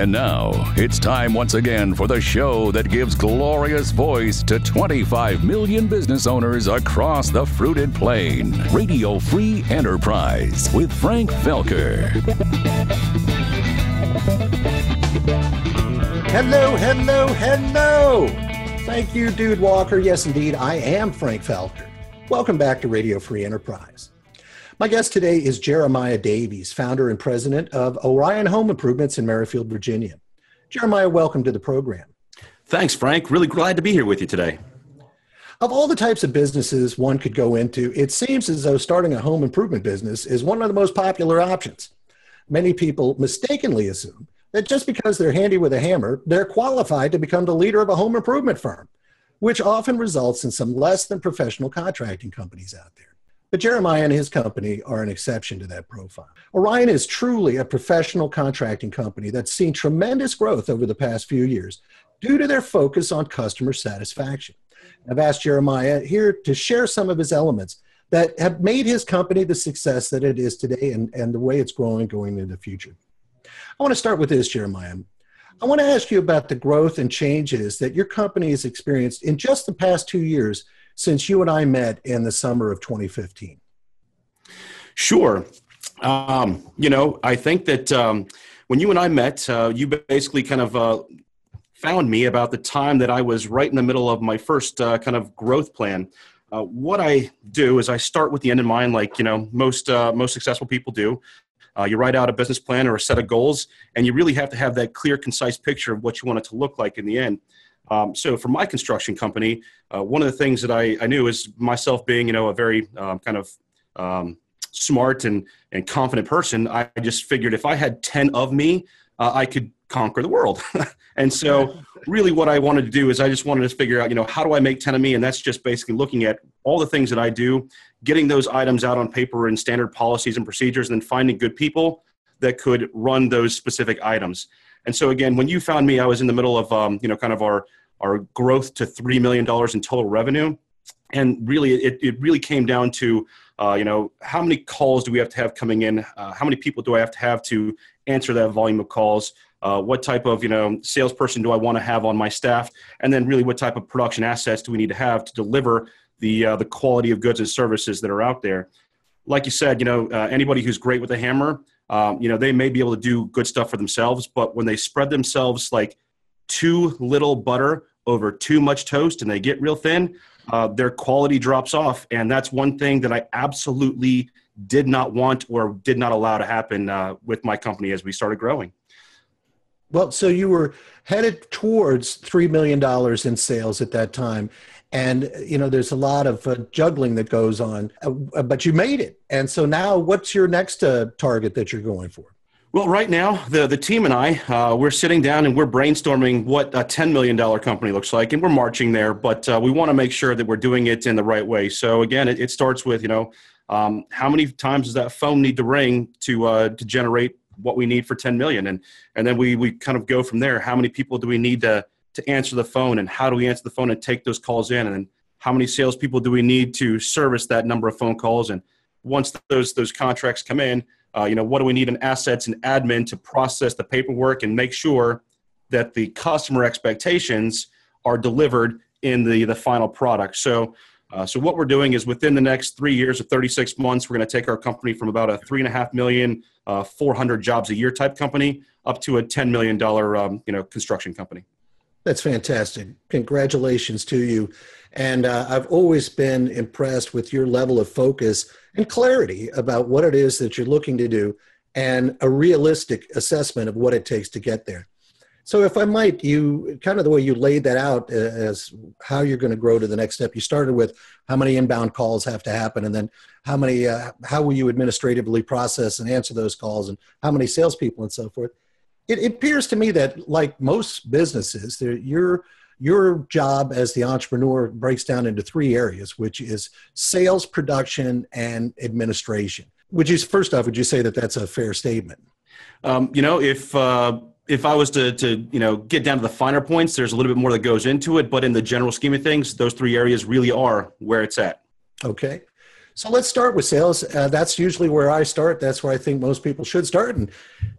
And now it's time once again for the show that gives glorious voice to 25 million business owners across the fruited plain. Radio Free Enterprise with Frank Felker. Hello, hello, hello. Thank you, Dude Walker. Yes, indeed, I am Frank Felker. Welcome back to Radio Free Enterprise. My guest today is Jeremiah Davies, founder and president of Orion Home Improvements in Merrifield, Virginia. Jeremiah, welcome to the program. Thanks, Frank. Really glad to be here with you today. Of all the types of businesses one could go into, it seems as though starting a home improvement business is one of the most popular options. Many people mistakenly assume that just because they're handy with a hammer, they're qualified to become the leader of a home improvement firm, which often results in some less than professional contracting companies out there. But Jeremiah and his company are an exception to that profile. Orion is truly a professional contracting company that's seen tremendous growth over the past few years due to their focus on customer satisfaction. I've asked Jeremiah here to share some of his elements that have made his company the success that it is today and, and the way it's growing going into the future. I want to start with this, Jeremiah. I want to ask you about the growth and changes that your company has experienced in just the past two years since you and I met in the summer of 2015? Sure. Um, you know, I think that um, when you and I met, uh, you basically kind of uh, found me about the time that I was right in the middle of my first uh, kind of growth plan. Uh, what I do is I start with the end in mind, like you know most uh, most successful people do. Uh, you write out a business plan or a set of goals, and you really have to have that clear, concise picture of what you want it to look like in the end. Um, so for my construction company, uh, one of the things that I, I, knew is myself being, you know, a very um, kind of um, smart and, and confident person, I just figured if I had 10 of me, uh, I could conquer the world. and so really what I wanted to do is I just wanted to figure out, you know, how do I make 10 of me? And that's just basically looking at all the things that I do, getting those items out on paper and standard policies and procedures, and then finding good people that could run those specific items. And so again, when you found me, I was in the middle of, um, you know, kind of our our growth to $3 million in total revenue. And really, it, it really came down to, uh, you know, how many calls do we have to have coming in? Uh, how many people do I have to have to answer that volume of calls? Uh, what type of, you know, salesperson do I want to have on my staff? And then really what type of production assets do we need to have to deliver the, uh, the quality of goods and services that are out there? Like you said, you know, uh, anybody who's great with a hammer, um, you know, they may be able to do good stuff for themselves, but when they spread themselves like too little butter over too much toast and they get real thin, uh, their quality drops off. And that's one thing that I absolutely did not want or did not allow to happen uh, with my company as we started growing. Well, so you were headed towards $3 million in sales at that time. And, you know, there's a lot of uh, juggling that goes on, uh, but you made it. And so now what's your next uh, target that you're going for? Well, right now, the, the team and I, uh, we're sitting down and we're brainstorming what a $10 million company looks like, and we're marching there, but uh, we want to make sure that we're doing it in the right way. So, again, it, it starts with, you know, um, how many times does that phone need to ring to, uh, to generate what we need for 10 million? And, and then we, we kind of go from there. How many people do we need to, to answer the phone, and how do we answer the phone and take those calls in? And how many salespeople do we need to service that number of phone calls? And once those, those contracts come in, uh, you know, what do we need in assets and admin to process the paperwork and make sure that the customer expectations are delivered in the, the final product. So, uh, so what we're doing is within the next three years or 36 months, we're going to take our company from about a three and a half million, uh, 400 jobs a year type company up to a $10 million, um, you know, construction company. That's fantastic. Congratulations to you. And uh, I've always been impressed with your level of focus and clarity about what it is that you're looking to do and a realistic assessment of what it takes to get there. So, if I might, you kind of the way you laid that out as how you're going to grow to the next step. You started with how many inbound calls have to happen, and then how many, uh, how will you administratively process and answer those calls, and how many salespeople and so forth. It, it appears to me that, like most businesses, your your job as the entrepreneur breaks down into three areas, which is sales, production, and administration. Would you first off, would you say that that's a fair statement? Um, you know, if uh, if I was to to you know get down to the finer points, there's a little bit more that goes into it, but in the general scheme of things, those three areas really are where it's at. Okay. So let's start with sales. Uh, that's usually where I start. That's where I think most people should start. And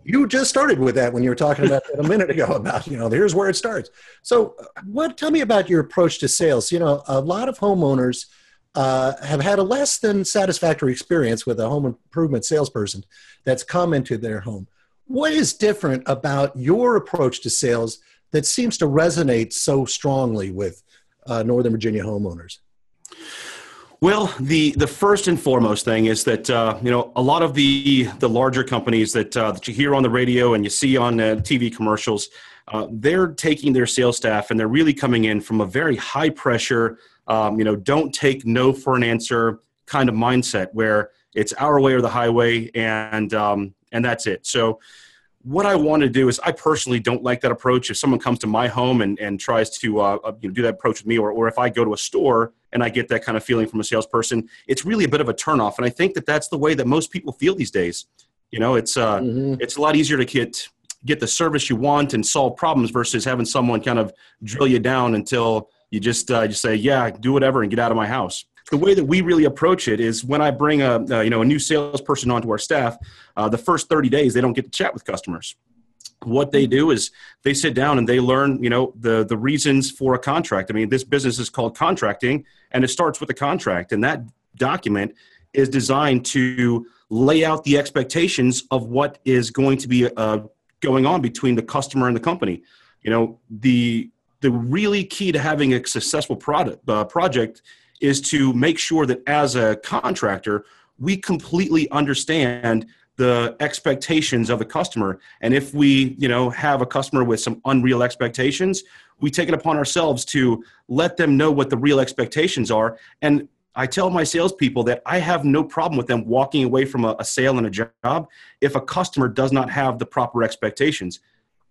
you just started with that when you were talking about that a minute ago about, you know, here's where it starts. So what, tell me about your approach to sales. You know, a lot of homeowners uh, have had a less than satisfactory experience with a home improvement salesperson that's come into their home. What is different about your approach to sales that seems to resonate so strongly with uh, Northern Virginia homeowners? Well, the the first and foremost thing is that uh, you know a lot of the the larger companies that uh, that you hear on the radio and you see on uh, TV commercials, uh, they're taking their sales staff and they're really coming in from a very high pressure, um, you know, don't take no for an answer kind of mindset where it's our way or the highway and um, and that's it. So what I want to do is I personally don't like that approach. If someone comes to my home and, and tries to uh, uh, you know, do that approach with me, or, or if I go to a store and I get that kind of feeling from a salesperson, it's really a bit of a turnoff. And I think that that's the way that most people feel these days. You know, it's uh, mm-hmm. it's a lot easier to get get the service you want and solve problems versus having someone kind of drill you down until you just uh, just say, yeah, do whatever and get out of my house the way that we really approach it is when I bring a, uh, you know a new salesperson onto our staff, uh, the first 30 days they don't get to chat with customers. What they do is they sit down and they learn you know the the reasons for a contract. I mean, this business is called contracting, and it starts with a contract, and that document is designed to lay out the expectations of what is going to be uh, going on between the customer and the company. You know the the really key to having a successful product uh, project is to make sure that as a contractor, we completely understand the expectations of the customer. And if we, you know, have a customer with some unreal expectations, we take it upon ourselves to let them know what the real expectations are. And I tell my salespeople that I have no problem with them walking away from a, a, sale and a job if a customer does not have the proper expectations.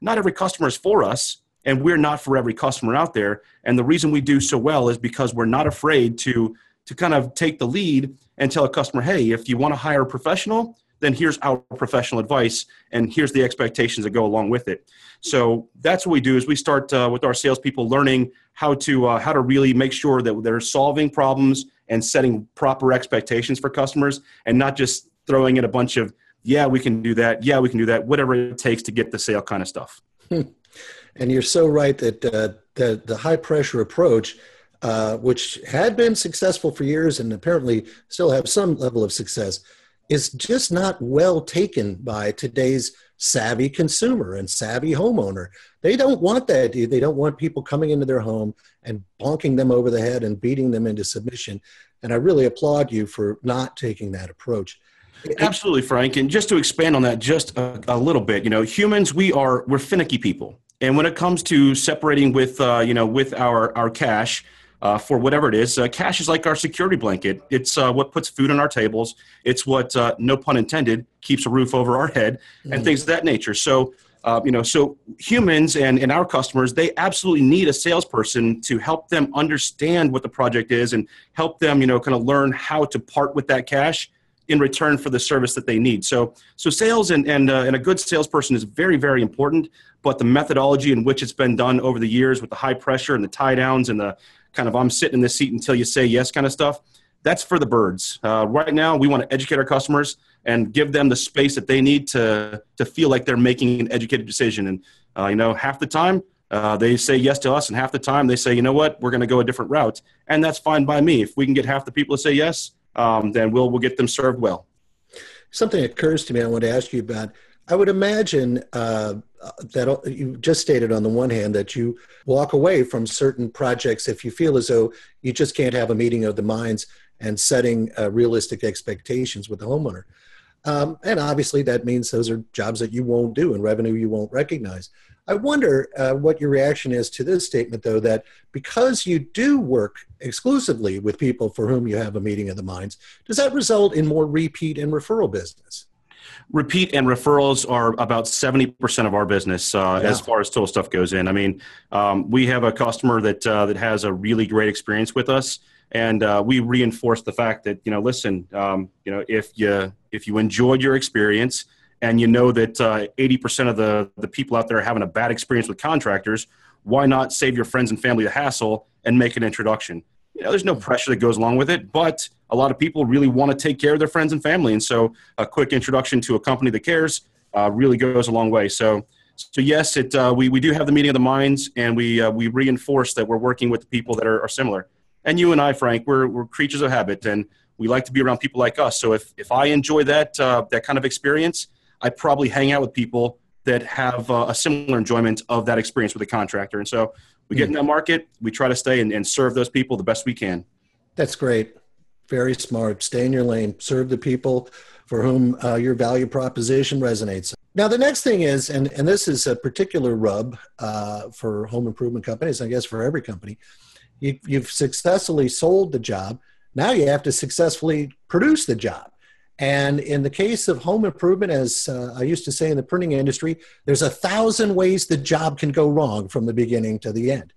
Not every customer is for us, and we're not for every customer out there. And the reason we do so well is because we're not afraid to to kind of take the lead and tell a customer hey if you want to hire a professional then here's our professional advice and here's the expectations that go along with it. So that's what we do is we start uh, with our salespeople learning how to uh, how to really make sure that they're solving problems and setting proper expectations for customers and not just throwing in a bunch of yeah we can do that. Yeah we can do that. Whatever it takes to get the sale kind of stuff And you're so right that uh, the, the high pressure approach, uh, which had been successful for years and apparently still have some level of success, is just not well taken by today's savvy consumer and savvy homeowner. They don't want that. They don't want people coming into their home and bonking them over the head and beating them into submission. And I really applaud you for not taking that approach. Absolutely, Frank. And just to expand on that just a, a little bit, you know, humans, we are, we're finicky people. And when it comes to separating with, uh, you know, with our, our cash uh, for whatever it is, uh, cash is like our security blanket. It's uh, what puts food on our tables. It's what, uh, no pun intended, keeps a roof over our head and things of that nature. So, uh, you know, so humans and, and our customers, they absolutely need a salesperson to help them understand what the project is and help them, you know, kind of learn how to part with that cash in return for the service that they need. So, so sales and, and, uh, and a good salesperson is very, very important, but the methodology in which it's been done over the years with the high pressure and the tie downs and the kind of I'm sitting in this seat until you say yes kind of stuff, that's for the birds. Uh, right now, we want to educate our customers and give them the space that they need to, to feel like they're making an educated decision. And, uh, you know, half the time, uh, they say yes to us, and half the time they say, you know what, we're going to go a different route. And that's fine by me. If we can get half the people to say yes, um, then we'll we'll get them served well. Something occurs to me. I want to ask you about. I would imagine uh, that you just stated on the one hand that you walk away from certain projects if you feel as though you just can't have a meeting of the minds and setting uh, realistic expectations with the homeowner. Um, and obviously, that means those are jobs that you won't do and revenue you won't recognize. I wonder uh, what your reaction is to this statement, though, that because you do work exclusively with people for whom you have a meeting of the minds, does that result in more repeat and referral business? Repeat and referrals are about 70% of our business uh, yeah. as far as total stuff goes in. I mean, um, we have a customer that, uh, that has a really great experience with us and uh, we reinforce the fact that you know listen um, you know if you if you enjoyed your experience and you know that uh, 80% of the, the people out there are having a bad experience with contractors, why not save your friends and family the hassle and make an introduction? you know, there's no pressure that goes along with it, but a lot of people really want to take care of their friends and family. And so a quick introduction to a company that cares uh, really goes a long way. So, so yes, it, uh, we, we do have the meeting of the minds and we, uh, we reinforce that we're working with the people that are, are similar. And you and I, Frank, we're, we're creatures of habit and we like to be around people like us. So if, if I enjoy that, uh, that kind of experience, I probably hang out with people that have uh, a similar enjoyment of that experience with a contractor. And so we get in that market, we try to stay and, and serve those people the best we can. That's great. Very smart. Stay in your lane. Serve the people for whom uh, your value proposition resonates. Now, the next thing is, and, and this is a particular rub uh, for home improvement companies, I guess for every company, you, you've successfully sold the job. Now you have to successfully produce the job. And in the case of home improvement, as uh, I used to say in the printing industry, there's a thousand ways the job can go wrong from the beginning to the end.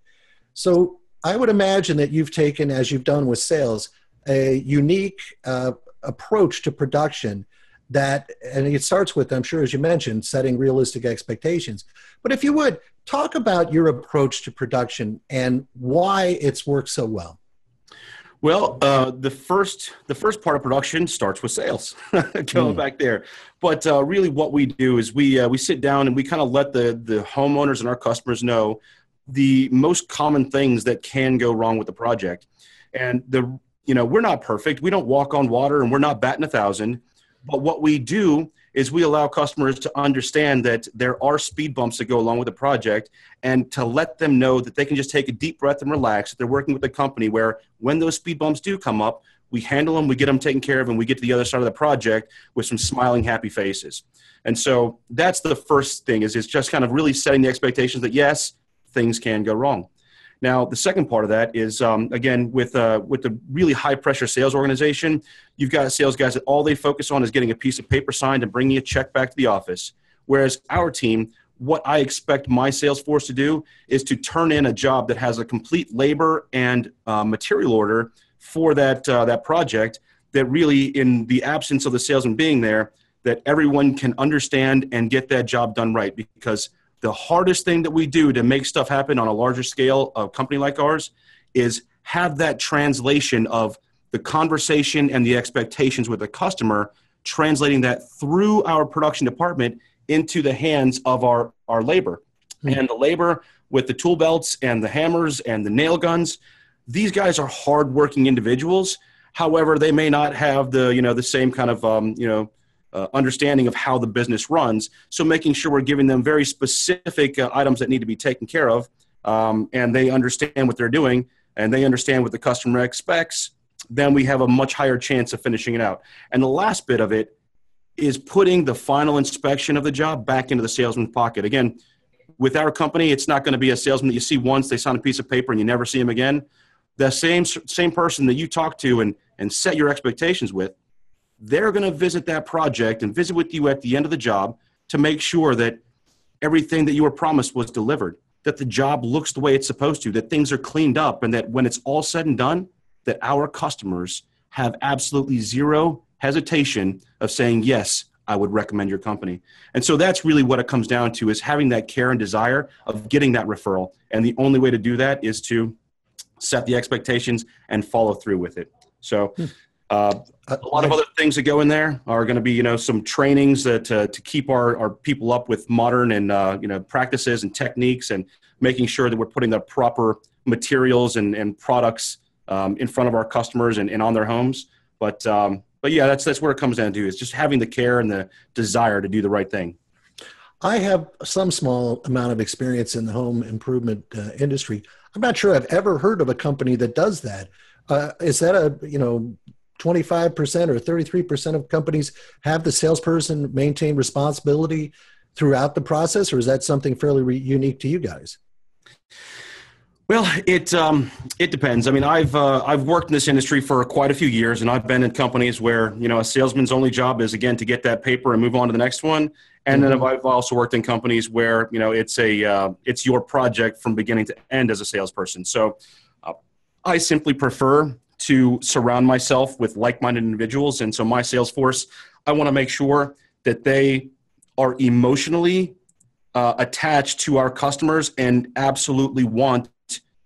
So I would imagine that you've taken, as you've done with sales, a unique uh, approach to production that, and it starts with, I'm sure, as you mentioned, setting realistic expectations. But if you would, talk about your approach to production and why it's worked so well. Well, uh, the first the first part of production starts with sales. Going mm. back there, but uh, really, what we do is we uh, we sit down and we kind of let the the homeowners and our customers know the most common things that can go wrong with the project. And the you know we're not perfect. We don't walk on water, and we're not batting a thousand. But what we do is we allow customers to understand that there are speed bumps that go along with the project and to let them know that they can just take a deep breath and relax. That they're working with a company where when those speed bumps do come up, we handle them, we get them taken care of, and we get to the other side of the project with some smiling, happy faces. And so that's the first thing is it's just kind of really setting the expectations that yes, things can go wrong. Now, the second part of that is um, again with uh, with the really high pressure sales organization, you've got sales guys that all they focus on is getting a piece of paper signed and bringing a check back to the office. Whereas our team, what I expect my sales force to do is to turn in a job that has a complete labor and uh, material order for that uh, that project. That really, in the absence of the salesman being there, that everyone can understand and get that job done right because the hardest thing that we do to make stuff happen on a larger scale, a company like ours, is have that translation of the conversation and the expectations with the customer, translating that through our production department into the hands of our, our labor. Mm-hmm. And the labor with the tool belts and the hammers and the nail guns, these guys are hardworking individuals. However, they may not have the, you know, the same kind of, um, you know, uh, understanding of how the business runs. So making sure we're giving them very specific uh, items that need to be taken care of, um, and they understand what they're doing, and they understand what the customer expects. Then we have a much higher chance of finishing it out. And the last bit of it is putting the final inspection of the job back into the salesman's pocket. Again, with our company, it's not going to be a salesman that you see once, they sign a piece of paper, and you never see them again. The same same person that you talk to and and set your expectations with they're going to visit that project and visit with you at the end of the job to make sure that everything that you were promised was delivered, that the job looks the way it's supposed to, that things are cleaned up, and that when it's all said and done, that our customers have absolutely zero hesitation of saying, yes, I would recommend your company. And so that's really what it comes down to is having that care and desire of getting that referral. And the only way to do that is to set the expectations and follow through with it. So hmm. Uh, a lot of other things that go in there are going to be, you know, some trainings that uh, to keep our, our people up with modern and uh, you know practices and techniques, and making sure that we're putting the proper materials and, and products um, in front of our customers and, and on their homes. But um, but yeah, that's that's where it comes down to is just having the care and the desire to do the right thing. I have some small amount of experience in the home improvement uh, industry. I'm not sure I've ever heard of a company that does that. Uh, is that a you know 25% or 33% of companies have the salesperson maintain responsibility throughout the process, or is that something fairly re- unique to you guys? Well, it um, it depends. I mean, I've uh, I've worked in this industry for quite a few years, and I've been in companies where you know a salesman's only job is again to get that paper and move on to the next one. And mm-hmm. then I've also worked in companies where you know it's a uh, it's your project from beginning to end as a salesperson. So uh, I simply prefer to surround myself with like-minded individuals and so my sales force i want to make sure that they are emotionally uh, attached to our customers and absolutely want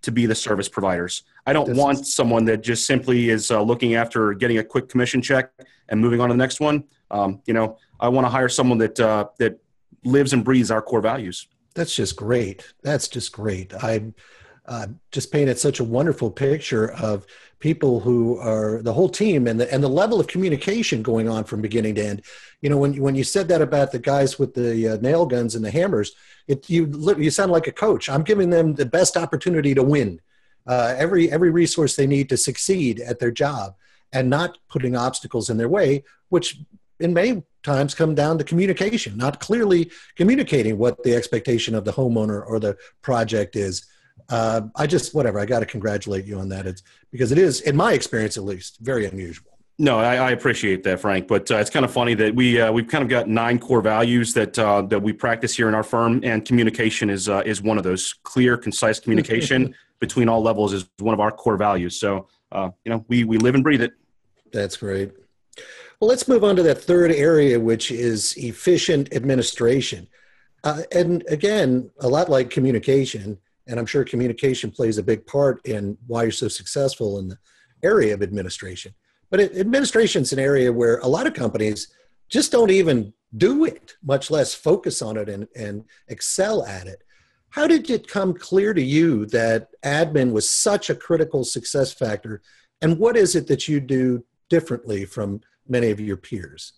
to be the service providers I don't this want someone that just simply is uh, looking after getting a quick commission check and moving on to the next one. Um, you know, I want to hire someone that uh, that lives and breathes our core values. That's just great. That's just great. I uh, just painted such a wonderful picture of people who are the whole team and the and the level of communication going on from beginning to end. You know, when when you said that about the guys with the uh, nail guns and the hammers, it you you sound like a coach. I'm giving them the best opportunity to win, uh, every every resource they need to succeed at their job, and not putting obstacles in their way, which in many times come down to communication, not clearly communicating what the expectation of the homeowner or the project is. Uh, I just whatever. I got to congratulate you on that. It's because it is, in my experience at least, very unusual. No, I, I appreciate that, Frank. But uh, it's kind of funny that we uh, we've kind of got nine core values that uh, that we practice here in our firm, and communication is uh, is one of those. Clear, concise communication between all levels is one of our core values. So uh, you know, we we live and breathe it. That's great. Well, let's move on to that third area, which is efficient administration. Uh, and again, a lot like communication, and I'm sure communication plays a big part in why you're so successful in the area of administration. But administration is an area where a lot of companies just don't even do it, much less focus on it and, and excel at it. How did it come clear to you that admin was such a critical success factor? And what is it that you do differently from many of your peers?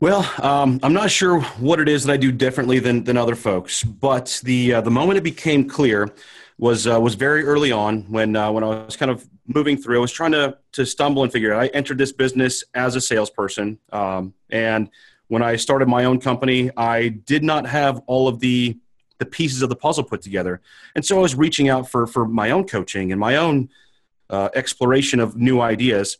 Well, um, I'm not sure what it is that I do differently than, than other folks, but the uh, the moment it became clear was uh, was very early on when uh, when I was kind of moving through. I was trying to to stumble and figure. Out. I entered this business as a salesperson, um, and when I started my own company, I did not have all of the the pieces of the puzzle put together, and so I was reaching out for for my own coaching and my own uh, exploration of new ideas.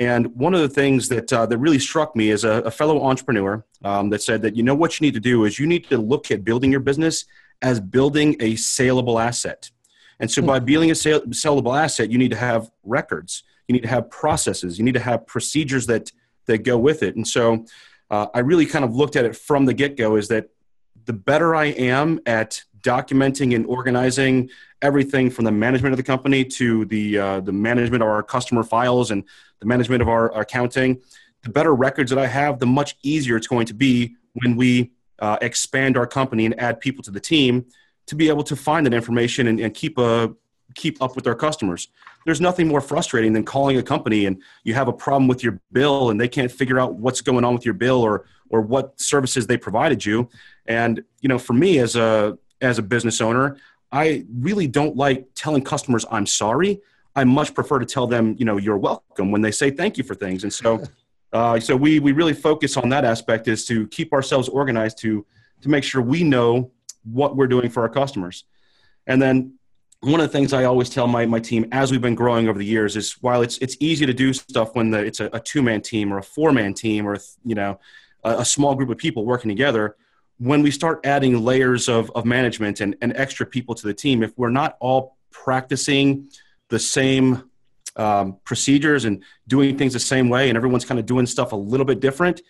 And one of the things that uh, that really struck me is a, a fellow entrepreneur um, that said that you know what you need to do is you need to look at building your business as building a saleable asset. And so, by hmm. building a sale, sellable asset, you need to have records, you need to have processes, you need to have procedures that that go with it. And so, uh, I really kind of looked at it from the get go: is that the better I am at documenting and organizing everything from the management of the company to the uh, the management of our customer files and the management of our, our accounting, the better records that I have, the much easier it's going to be when we uh, expand our company and add people to the team to be able to find that information and, and keep a keep up with our customers. There's nothing more frustrating than calling a company and you have a problem with your bill and they can't figure out what's going on with your bill or or what services they provided you. And you know, for me as a as a business owner, I really don't like telling customers I'm sorry. I much prefer to tell them, you know, you're welcome when they say thank you for things. And so, uh, so we we really focus on that aspect is to keep ourselves organized to to make sure we know what we're doing for our customers. And then one of the things I always tell my, my team as we've been growing over the years is while it's it's easy to do stuff when the, it's a, a two man team or a four man team or you know a, a, small group of people working together, when we start adding layers of, of management and, and extra people to the team, if we're not all practicing the same um, procedures and doing things the same way, and everyone's kind of doing stuff a little bit different,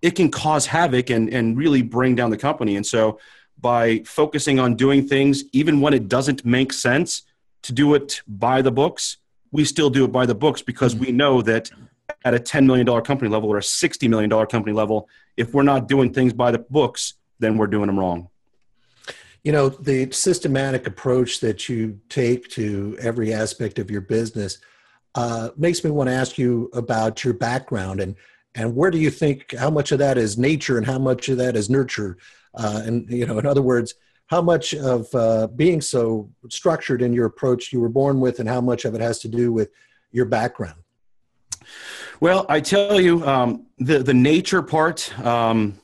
it can cause havoc and, and really bring down the company. And so, by focusing on doing things, even when it doesn't make sense to do it by the books, we still do it by the books because we know that at a $10 million company level or a $60 million company level, if we're not doing things by the books, then we're doing them wrong. You know, the systematic approach that you take to every aspect of your business uh, makes me want to ask you about your background and and where do you think how much of that is nature and how much of that is nurture? Uh, and you know in other words how much of uh, being so structured in your approach you were born with and how much of it has to do with your background? Well i tell you um, the the nature part um,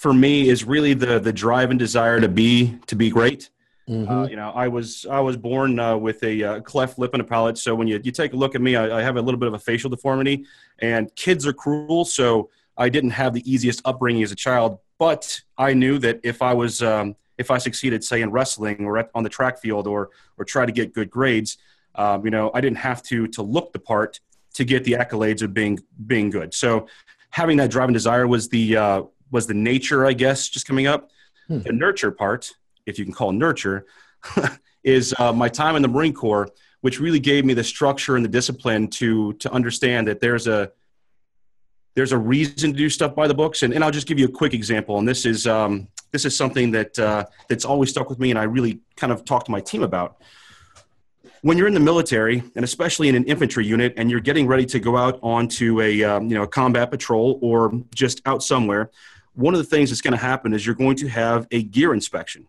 for me is really the the drive and desire to be to be great. Mm-hmm. Uh, you know, I was I was born uh, with a uh, cleft lip and a palate. So when you, you take a look at me, I, I, have a little bit of a facial deformity, and kids are cruel. So I didn't have the easiest upbringing as a child. But I knew that if I was um, if I succeeded, say in wrestling or at, on the track field or or try to get good grades, um, you know, I didn't have to to look the part to get the accolades of being being good. So having that drive and desire was the uh, was the nature, I guess, just coming up. Hmm. The nurture part, if you can call nurture, is uh, my time in the Marine Corps which really gave me the structure and the discipline to to understand that there's a there's a reason to do stuff by the books. And, and I'll just give you a quick example. And this is um, this is something that uh, that's always stuck with me, and I really kind of talk to my team about. When you're in the military, and especially in an infantry unit, and you're getting ready to go out onto a um, you know a combat patrol or just out somewhere, one of the things that's going to happen is you're going to have a gear inspection.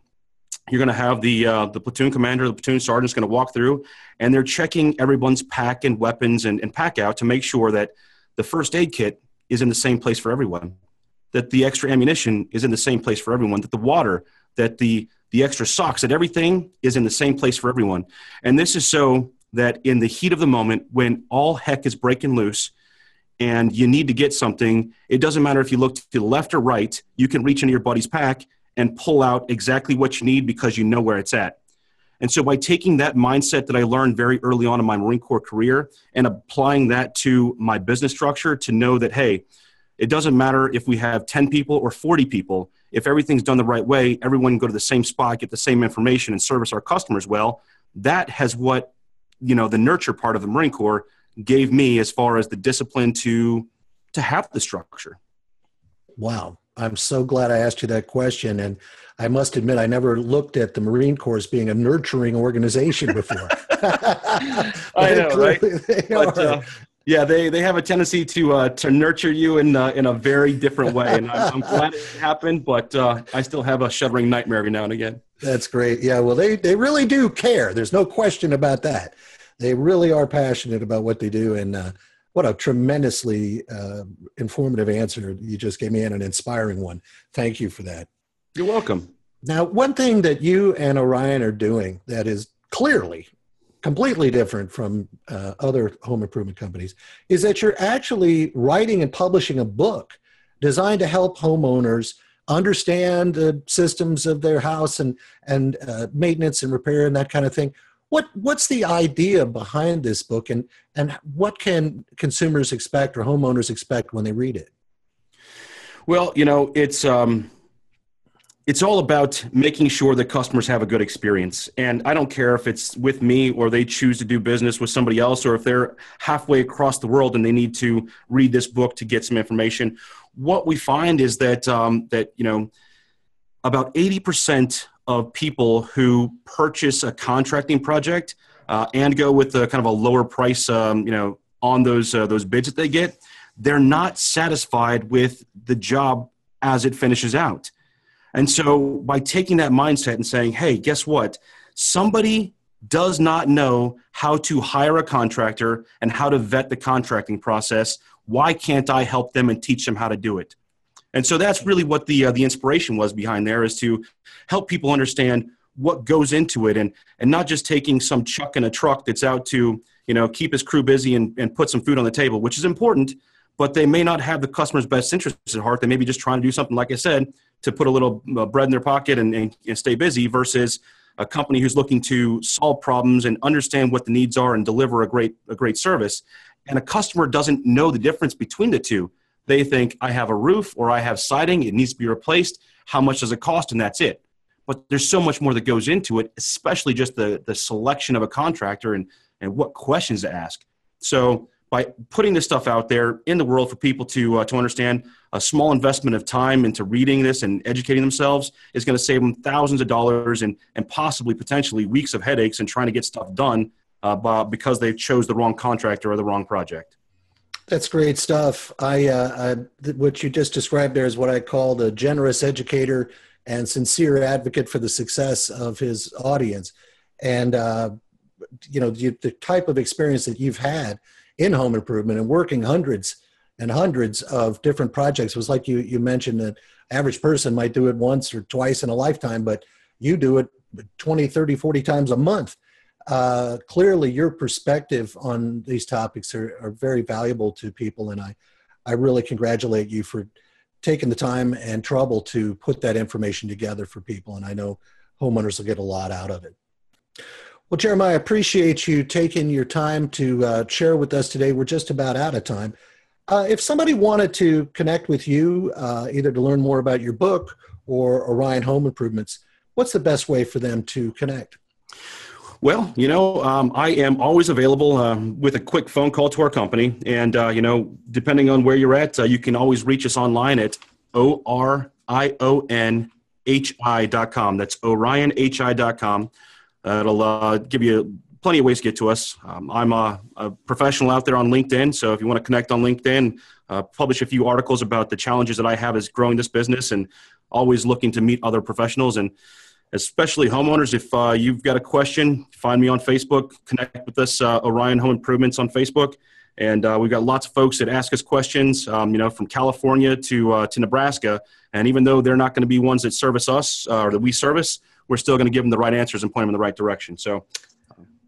You're going to have the uh, the platoon commander, the platoon sergeant is going to walk through, and they're checking everyone's pack and weapons and, and pack out to make sure that the first aid kit is in the same place for everyone, that the extra ammunition is in the same place for everyone, that the water, that the the extra socks, that everything is in the same place for everyone. And this is so that in the heat of the moment, when all heck is breaking loose and you need to get something, it doesn't matter if you look to the left or right, you can reach into your buddy's pack and pull out exactly what you need because you know where it's at. And so, by taking that mindset that I learned very early on in my Marine Corps career and applying that to my business structure to know that, hey, it doesn't matter if we have 10 people or 40 people, if everything's done the right way, everyone can go to the same spot, get the same information, and service our customers well. That has what, you know, the nurture part of the Marine Corps gave me as far as the discipline to to have the structure. Wow. I'm so glad I asked you that question. And I must admit, I never looked at the Marine Corps as being a nurturing organization before. I know, right? But, uh, yeah, they, they have a tendency to uh, to nurture you in uh, in a very different way, and I'm, I'm glad it happened. But uh, I still have a shuddering nightmare every now and again. That's great. Yeah, well, they they really do care. There's no question about that. They really are passionate about what they do, and uh, what a tremendously uh, informative answer you just gave me and an inspiring one. Thank you for that. You're welcome. Now, one thing that you and Orion are doing that is clearly completely different from uh, other home improvement companies is that you're actually writing and publishing a book designed to help homeowners understand the systems of their house and and uh, maintenance and repair and that kind of thing what what's the idea behind this book and and what can consumers expect or homeowners expect when they read it? Well you know it's um it's all about making sure that customers have a good experience. And i don't care if it's with me or they choose to do business with somebody else or if they're halfway across the world and they need to read this book to get some information. What we find is that um, that you know about 80% of people who purchase a contracting project uh, and go with a kind of a lower price, um, you know, on those uh, those bids that they get, they're not satisfied with the job as it finishes out. And so, by taking that mindset and saying, "Hey, guess what? Somebody does not know how to hire a contractor and how to vet the contracting process. Why can't I help them and teach them how to do it?" And so that's really what the uh, the inspiration was behind there is to help people understand what goes into it and and not just taking some chuck in a truck that's out to you know keep his crew busy and, and put some food on the table, which is important, but they may not have the customer's best interests at heart. They may be just trying to do something, like I said, to put a little uh, bread in their pocket and, and, and stay busy versus a company who's looking to solve problems and understand what the needs are and deliver a great a great service. And a customer doesn't know the difference between the two they think I have a roof or I have siding, it needs to be replaced. How much does it cost? And that's it. But there's so much more that goes into it, especially just the, the selection of a contractor and, and what questions to ask. So by putting this stuff out there in the world for people to uh, to understand a small investment of time into reading this and educating themselves is going to save them thousands of dollars and and possibly potentially weeks of headaches and trying to get stuff done uh, because they chose the wrong contractor or the wrong project. That's great stuff. I, uh, I, what you just described there is what I call the generous educator and sincere advocate for the success of his audience. And uh, you know the, the type of experience that you've had in home improvement and working hundreds and hundreds of different projects was like you you mentioned that average person might do it once or twice in a lifetime, but you do it 20, 30, 40 times a month uh, clearly your perspective on these topics are, are very valuable to people, and I, I really congratulate you for taking the time and trouble to put that information together for people. And I know homeowners will get a lot out of it. Well, Jeremiah, I appreciate you taking your time to uh, share with us today. We're just about out of time. Uh, if somebody wanted to connect with you, uh, either to learn more about your book or Orion Home Improvements, what's the best way for them to connect? Well, you know, um, I am always available um, with a quick phone call to our company. And, uh, you know, depending on where you're at, uh, you can always reach us online at O R I O N H I.com. That's OrionHI.com. Uh, it'll uh, give you plenty of ways to get to us. Um, I'm a, a, professional out there on LinkedIn. So if you want to connect on LinkedIn, uh, publish a few articles about the challenges that I have as growing this business and always looking to meet other professionals. And especially homeowners. If uh, you've got a question, find me on Facebook, connect with us, uh, Orion Home Improvements on Facebook. And uh, we've got lots of folks that ask us questions, um, you know, from California to, uh, to Nebraska. And even though they're not going to be ones that service us uh, or that we service, we're still going to give them the right answers and point them in the right direction. So,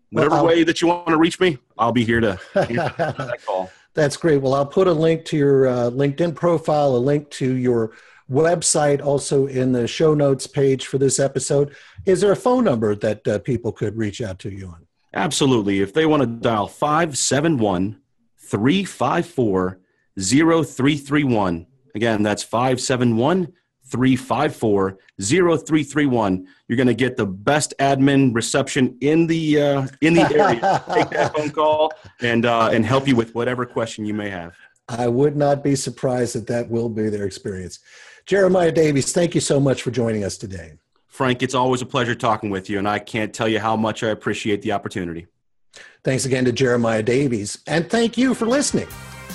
whatever well, way that you want to reach me, I'll be here to that call. That's great. Well, I'll put a link to your uh, LinkedIn profile, a link to your website also in the show notes page for this episode. Is there a phone number that uh, people could reach out to you on? Absolutely. If they want to dial 571 354 0331, again, that's 571 354 0331. You're going to get the best admin reception in the, uh, in the area. Take that phone call and, uh, and help you with whatever question you may have. I would not be surprised that that will be their experience. Jeremiah Davies, thank you so much for joining us today. Frank, it's always a pleasure talking with you, and I can't tell you how much I appreciate the opportunity. Thanks again to Jeremiah Davies, and thank you for listening.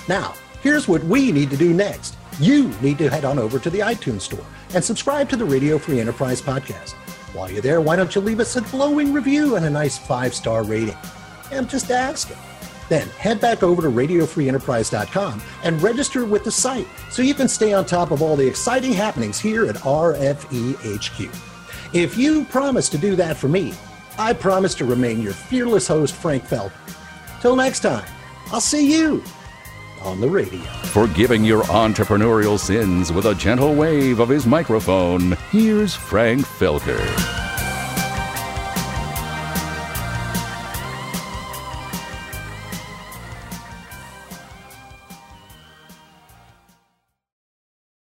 Now, here's what we need to do next. You need to head on over to the iTunes store and subscribe to the Radio Free Enterprise podcast. While you're there, why don't you leave us a glowing review and a nice five star rating? I'm just asking. Then head back over to radiofreeenterprise.com and register with the site so you can stay on top of all the exciting happenings here at RFEHQ. If you promise to do that for me, I promise to remain your fearless host, Frank Felker. Till next time, I'll see you on the radio. Forgiving your entrepreneurial sins with a gentle wave of his microphone, here's Frank Felker.